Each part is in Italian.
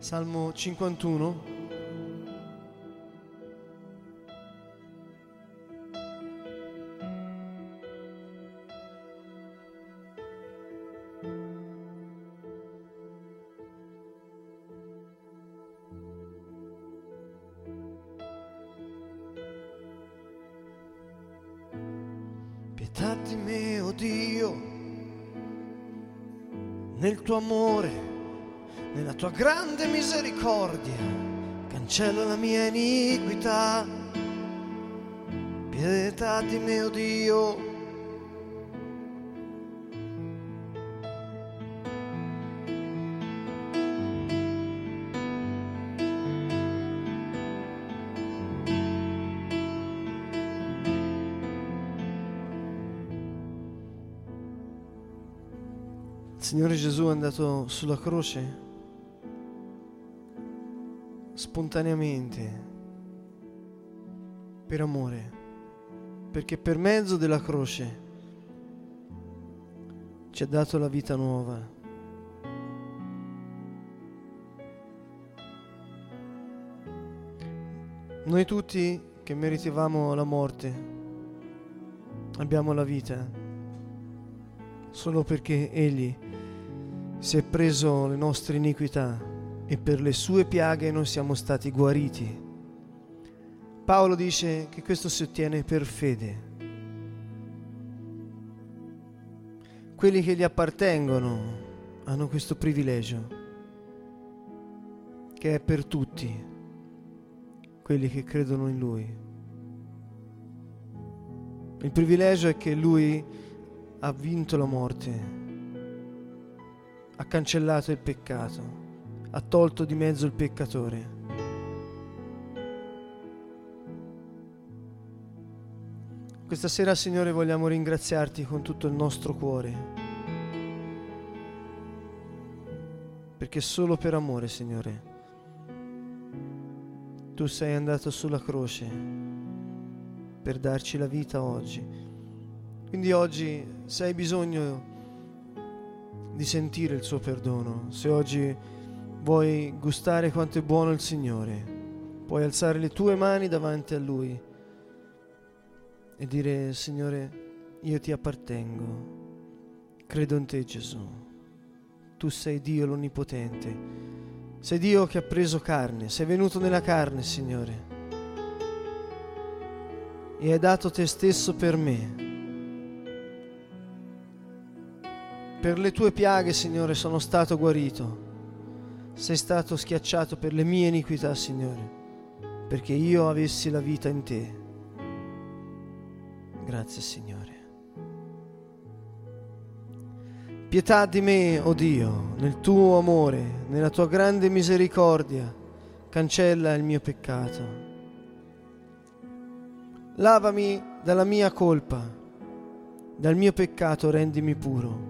Salmo 51. Grande misericordia, cancella la mia iniquità. Pietà di me, oh Dio. Signore Gesù è andato sulla croce spontaneamente per amore, perché per mezzo della croce ci ha dato la vita nuova. Noi tutti che meritavamo la morte abbiamo la vita solo perché Egli si è preso le nostre iniquità e per le sue piaghe noi siamo stati guariti. Paolo dice che questo si ottiene per fede. Quelli che gli appartengono hanno questo privilegio, che è per tutti quelli che credono in Lui. Il privilegio è che Lui ha vinto la morte, ha cancellato il peccato, ha tolto di mezzo il peccatore. Questa sera, Signore, vogliamo ringraziarti con tutto il nostro cuore, perché solo per amore, Signore, tu sei andato sulla croce per darci la vita oggi. Quindi oggi, se hai bisogno di sentire il suo perdono, se oggi vuoi gustare quanto è buono il Signore, puoi alzare le tue mani davanti a Lui e dire, Signore, io ti appartengo, credo in te Gesù, tu sei Dio l'Onnipotente, sei Dio che ha preso carne, sei venuto nella carne, Signore, e hai dato te stesso per me. Per le tue piaghe, Signore, sono stato guarito. Sei stato schiacciato per le mie iniquità, Signore, perché io avessi la vita in te. Grazie, Signore. Pietà di me, o oh Dio, nel tuo amore, nella tua grande misericordia, cancella il mio peccato. Lavami dalla mia colpa, dal mio peccato rendimi puro.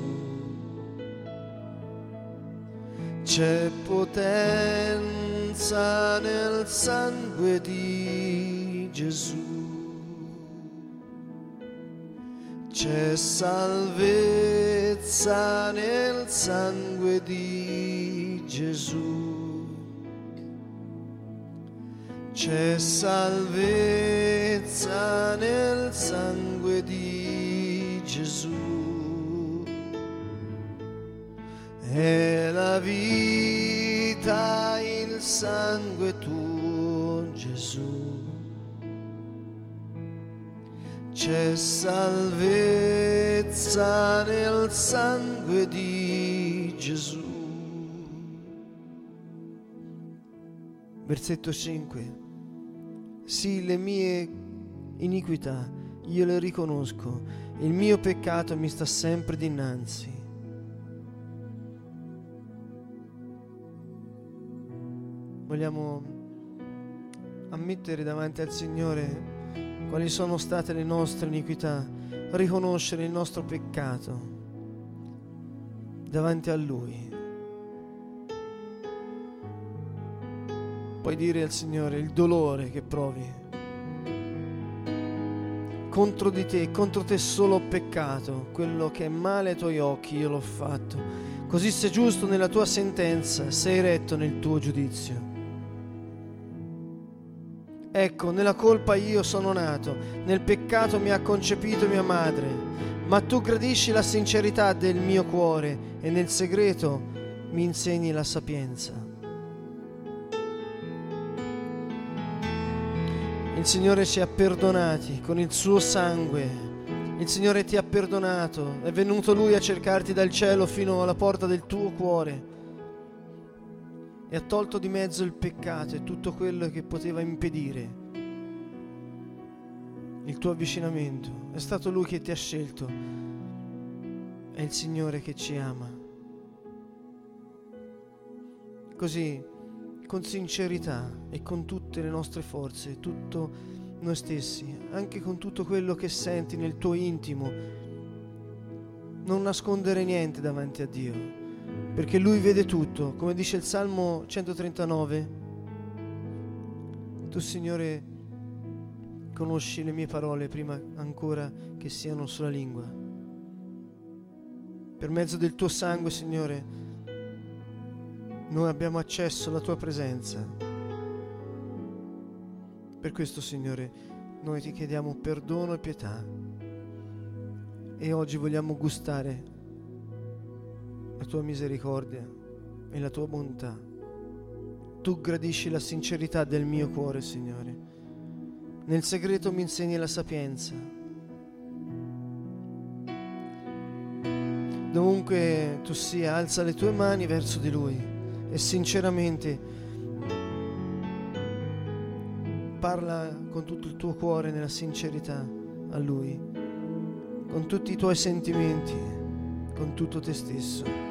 C'è potenza nel sangue di Gesù. C'è salvezza nel sangue di Gesù. C'è salvezza nel sangue di Gesù. È vita, il sangue tuo, Gesù. C'è salvezza nel sangue di Gesù. Versetto 5. Sì, le mie iniquità io le riconosco, il mio peccato mi sta sempre dinanzi. Vogliamo ammettere davanti al Signore quali sono state le nostre iniquità, riconoscere il nostro peccato davanti a Lui. Puoi dire al Signore il dolore che provi contro di te, contro te solo ho peccato, quello che è male ai tuoi occhi io l'ho fatto. Così sei giusto nella tua sentenza, sei retto nel tuo giudizio. Ecco, nella colpa io sono nato, nel peccato mi ha concepito mia madre, ma tu gradisci la sincerità del mio cuore e nel segreto mi insegni la sapienza. Il Signore ci ha perdonati con il suo sangue. Il Signore ti ha perdonato. È venuto Lui a cercarti dal cielo fino alla porta del tuo cuore e ha tolto di mezzo il peccato e tutto quello che poteva impedire il tuo avvicinamento. È stato Lui che ti ha scelto. È il Signore che ci ama. Così, con sincerità e con tutte le nostre forze, tutto noi stessi, anche con tutto quello che senti nel tuo intimo, non nascondere niente davanti a Dio perché lui vede tutto, come dice il Salmo 139. Tu Signore conosci le mie parole prima ancora che siano sulla lingua. Per mezzo del tuo sangue, Signore, noi abbiamo accesso alla tua presenza. Per questo, Signore, noi ti chiediamo perdono e pietà. E oggi vogliamo gustare la tua misericordia e la tua bontà. Tu gradisci la sincerità del mio cuore, Signore. Nel segreto mi insegni la sapienza. Dovunque tu sia, alza le tue mani verso di Lui e sinceramente parla con tutto il tuo cuore nella sincerità a Lui, con tutti i tuoi sentimenti, con tutto te stesso.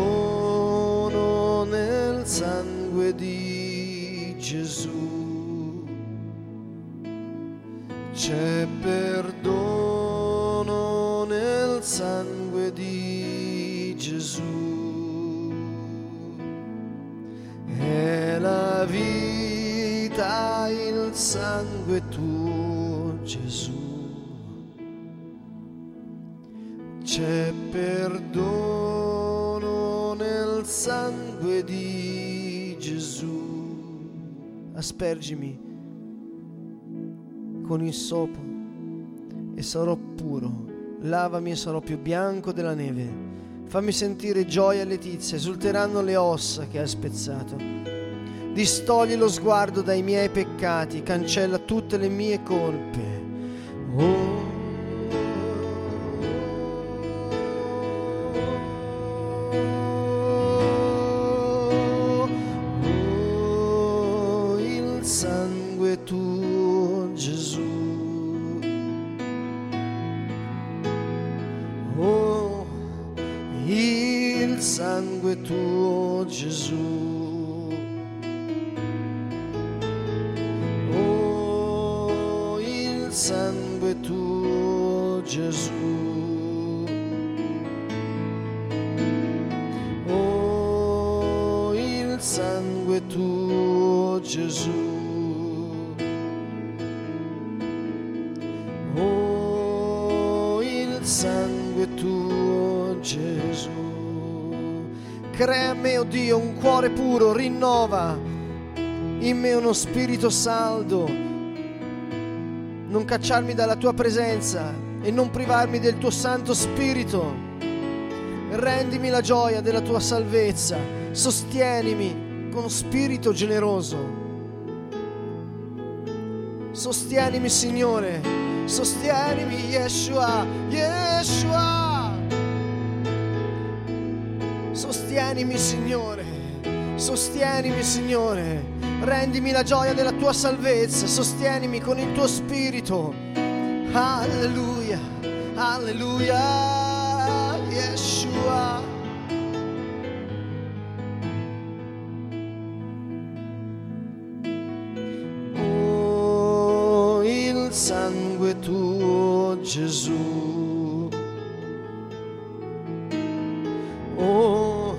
Aspergimi con il sopo e sarò puro. Lavami e sarò più bianco della neve. Fammi sentire gioia e letizia, esulteranno le ossa che hai spezzato. Distogli lo sguardo dai miei peccati, cancella tutte le mie colpe. Oh. Gesù. Oh, il sangue tuo, Gesù. Crea a me, oh Dio, un cuore puro, rinnova in me uno spirito saldo, non cacciarmi dalla tua presenza e non privarmi del tuo Santo Spirito. Rendimi la gioia della tua salvezza, sostienimi con spirito generoso. Sostienimi Signore, sostienimi Yeshua, Yeshua. Sostienimi Signore, sostienimi Signore, rendimi la gioia della tua salvezza, sostienimi con il tuo spirito. Alleluia, alleluia, Yeshua. Gesù. Oh,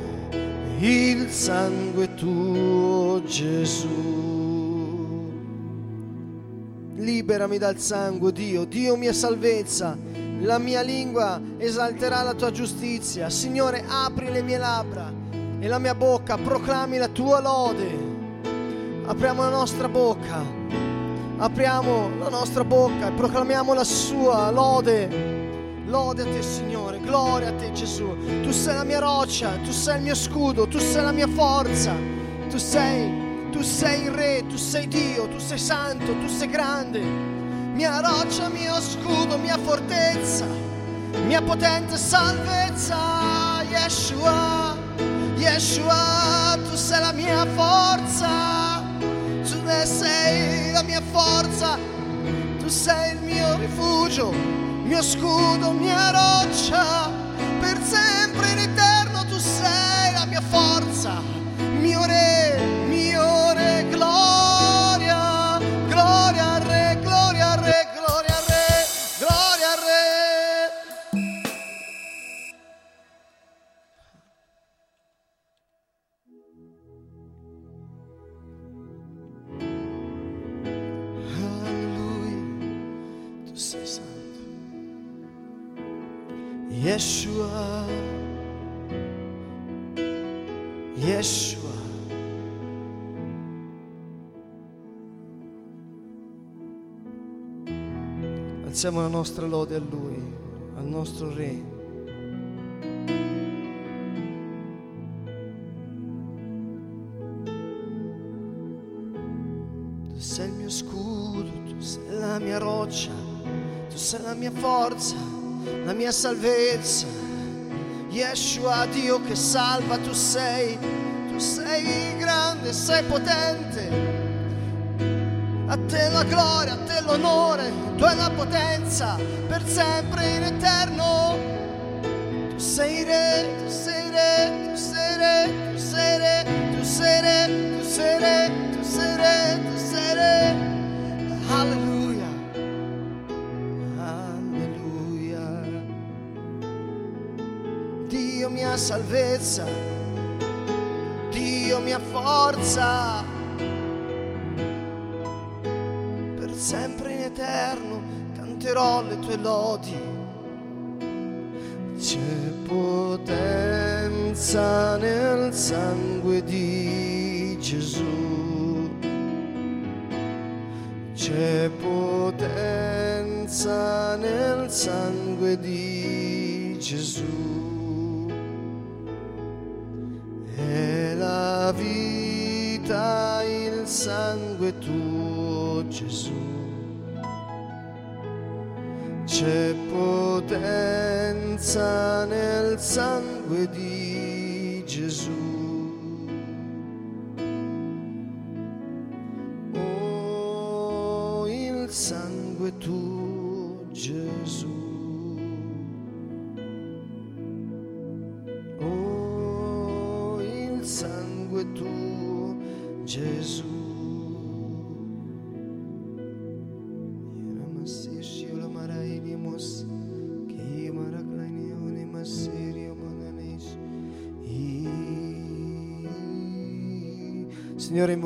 il sangue tuo Gesù. Liberami dal sangue, Dio, Dio mia salvezza. La mia lingua esalterà la tua giustizia. Signore, apri le mie labbra e la mia bocca proclami la tua lode. Apriamo la nostra bocca, apriamo la nostra bocca e proclamiamo la sua lode. Lode a te Signore, gloria a te Gesù. Tu sei la mia roccia, tu sei il mio scudo, tu sei la mia forza. Tu sei, tu sei il Re, tu sei Dio, tu sei santo, tu sei grande. Mia roccia, mio scudo, mia fortezza, mia potente salvezza. Yeshua, Yeshua, tu sei la mia forza. Tu sei la mia forza. Tu sei il mio rifugio mio scudo, mia roccia, per sempre in eterno sei santo. Yeshua, Yeshua. Alziamo la nostra lode a Lui, al nostro Re. Forza la mia salvezza. Yeshua, Dio che salva, tu sei, tu sei grande, sei potente. A te la gloria, a te l'onore, tu hai la potenza per sempre in eterno. Tu sei re, tu sei re, tu sei re, salvezza, Dio mia forza, per sempre in eterno canterò le tue lodi. C'è potenza nel sangue di Gesù. C'è potenza nel sangue di Gesù. Vita il sangue tuo Gesù. C'è potenza nel sangue di Gesù.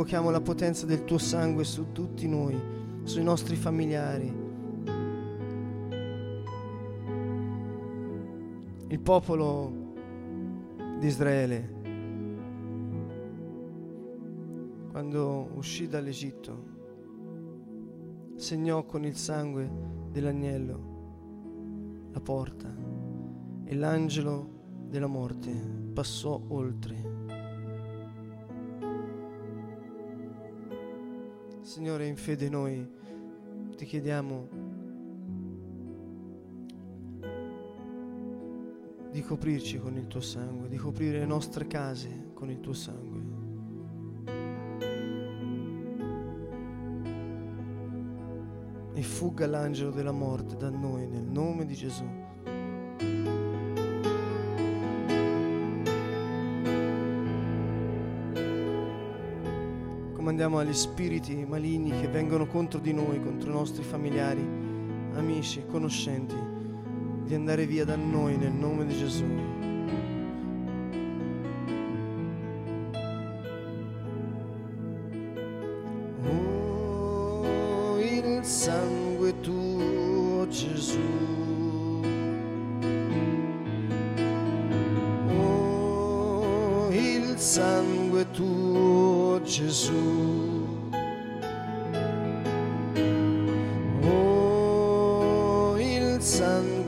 Invochiamo la potenza del tuo sangue su tutti noi, sui nostri familiari. Il popolo di Israele, quando uscì dall'Egitto, segnò con il sangue dell'agnello la porta e l'angelo della morte passò oltre. Signore, in fede noi ti chiediamo di coprirci con il tuo sangue, di coprire le nostre case con il tuo sangue. E fugga l'angelo della morte da noi nel nome di Gesù. Comandiamo agli spiriti maligni che vengono contro di noi, contro i nostri familiari, amici, conoscenti, di andare via da noi nel nome di Gesù.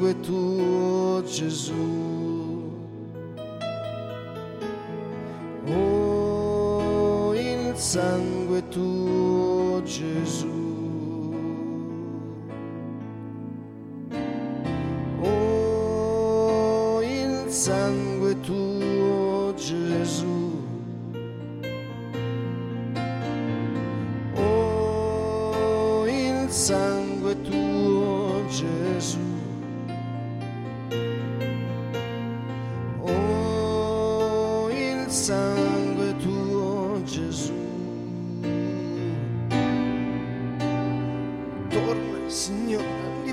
Sangue tuo Gesù. Oh, il sangue tuo Gesù. Oh, il sangue tuo Gesù. Oh, il sangue tuo Gesù.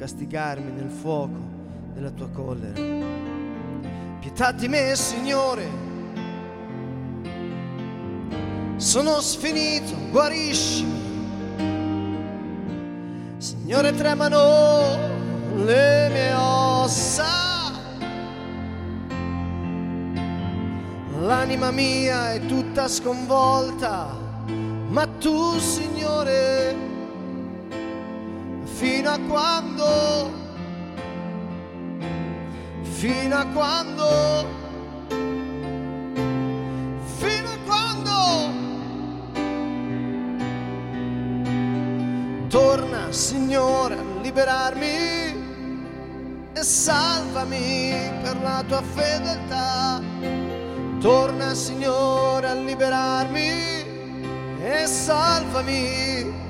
Castigarmi nel fuoco della tua collera. Pietà di me, Signore. Sono sfinito, guariscimi. Signore, tremano le mie ossa. L'anima mia è tutta sconvolta, ma tu, Signore, fino a quando, fino a quando, fino a quando torna, Signore, a liberarmi e salvami per la tua fedeltà. Torna, Signore, a liberarmi e salvami.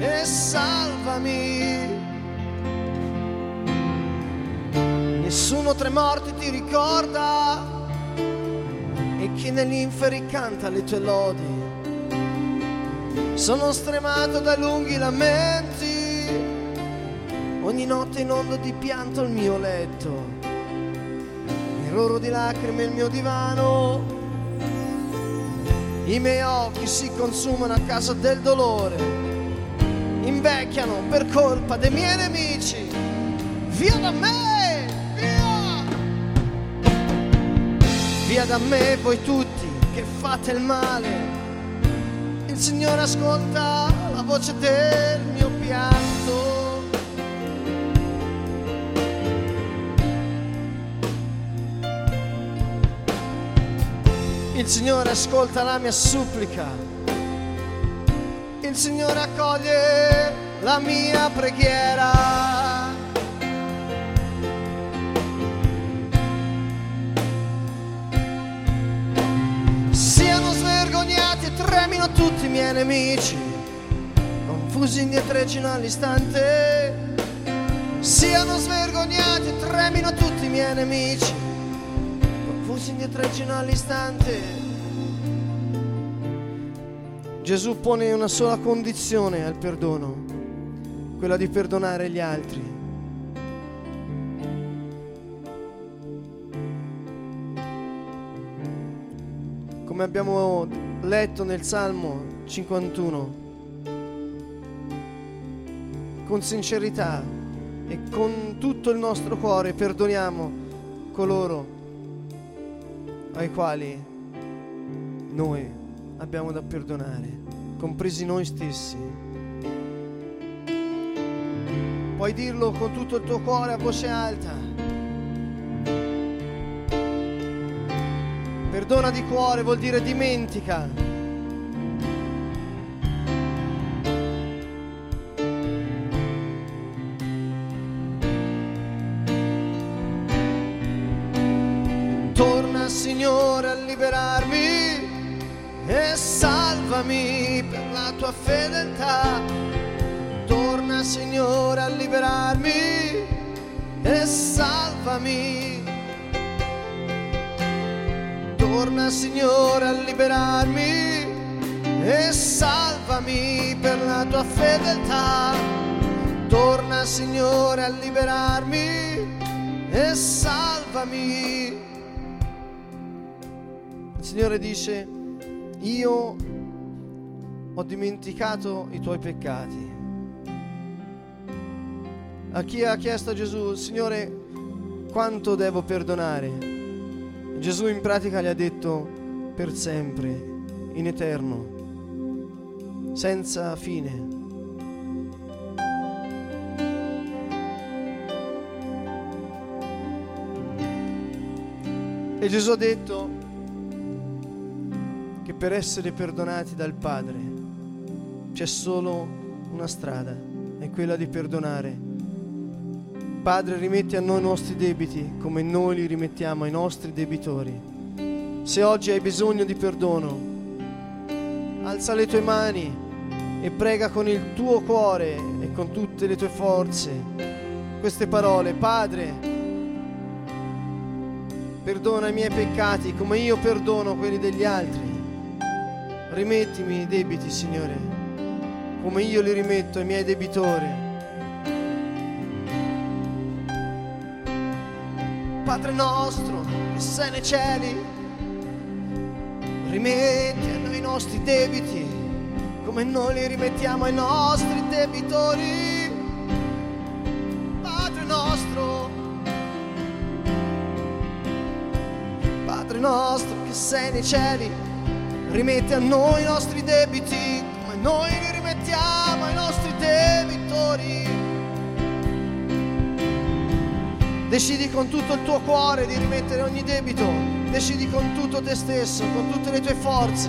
e salvami. Nessuno tra i morti ti ricorda e chi negli inferi canta le tue lodi. Sono stremato da lunghi lamenti, ogni notte inondo di pianto il mio letto, erroro di lacrime il mio divano, i miei occhi si consumano a causa del dolore, invecchiano per colpa dei miei nemici. Via da me, via! Via da me voi tutti che fate il male. Il Signore ascolta la voce del mio pianto. Il Signore ascolta la mia supplica il Signore accoglie la mia preghiera. Siano svergognati e tremino tutti i miei nemici, confusi indietreggino all'istante. Siano svergognati e tremino tutti i miei nemici, confusi indietreggino all'istante. Gesù pone una sola condizione al perdono, quella di perdonare gli altri. Come abbiamo letto nel Salmo 51, con sincerità e con tutto il nostro cuore perdoniamo coloro ai quali noi abbiamo da perdonare, compresi noi stessi. Puoi dirlo con tutto il tuo cuore a voce alta. Perdona di cuore vuol dire dimentica. Torna Signore a liberarmi e salvami per la tua fedeltà. Torna Signore a liberarmi e salvami. Torna Signore a liberarmi e salvami per la tua fedeltà. Torna Signore a liberarmi e salvami. Il Signore dice, io ho dimenticato i tuoi peccati. A chi ha chiesto a Gesù, Signore, quanto devo perdonare? Gesù in pratica gli ha detto, per sempre, in eterno, senza fine. E Gesù ha detto per essere perdonati dal Padre c'è solo una strada, è quella di perdonare. Padre, rimetti a noi i nostri debiti come noi li rimettiamo ai nostri debitori. Se oggi hai bisogno di perdono, alza le tue mani e prega con il tuo cuore e con tutte le tue forze queste parole. Padre, perdona i miei peccati come io perdono quelli degli altri. Rimettimi i debiti, Signore, come io li rimetto ai miei debitori. Padre nostro che sei nei cieli, rimetti a noi i nostri debiti come noi li rimettiamo ai nostri debitori. Padre nostro, Padre nostro che sei nei cieli, rimetti a noi i nostri debiti come noi li rimettiamo ai nostri debitori. Decidi con tutto il tuo cuore di rimettere ogni debito, decidi con tutto te stesso, con tutte le tue forze.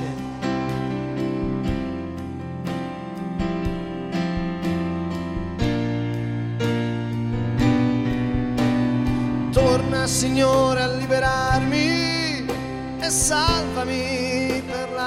Torna Signore a liberarmi e salvami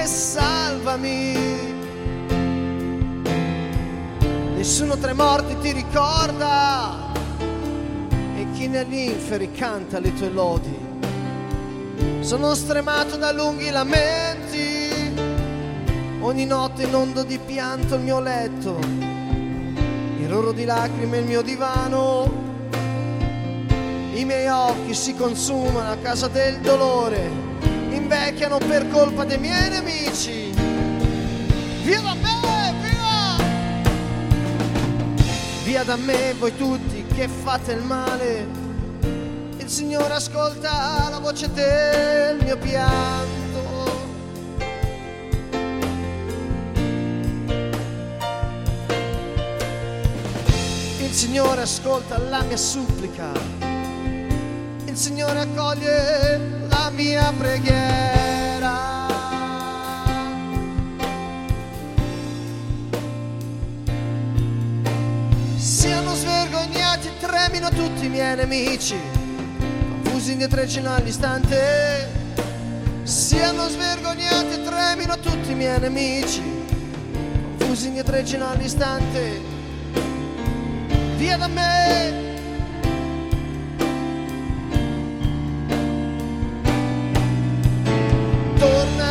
e salvami. Nessuno tra i morti ti ricorda. E chi negli inferi canta le tue lodi. Sono stremato da lunghi lamenti, ogni notte inondo di pianto il mio letto, il roro di lacrime il mio divano, i miei occhi si consumano a casa del dolore, invecchiano per colpa dei miei nemici. Via da me, via! Via da me voi tutti che fate il male il Signore ascolta la voce del mio pianto. Il Signore ascolta la mia supplica. Il Signore accoglie mia preghiera. Siano svergognati e tremino tutti i miei nemici confusi indietreggino all'istante, siano svergognati e tremino tutti i miei nemici, confusi indietreggino all'istante, via da me.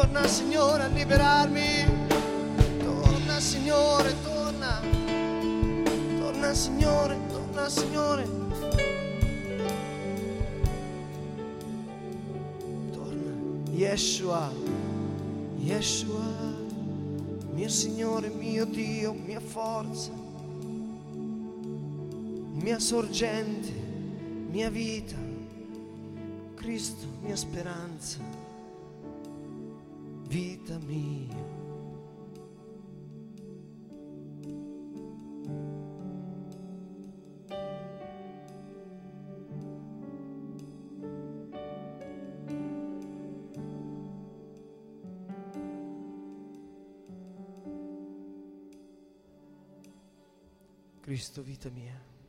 Torna Signore a liberarmi. Torna Signore, torna. Torna Signore, torna Signore. Torna. Yeshua. Yeshua. Mio Signore, mio Dio, mia forza. Mia sorgente, mia vita. Cristo, mia speranza vita mia. Cristo, vita mia.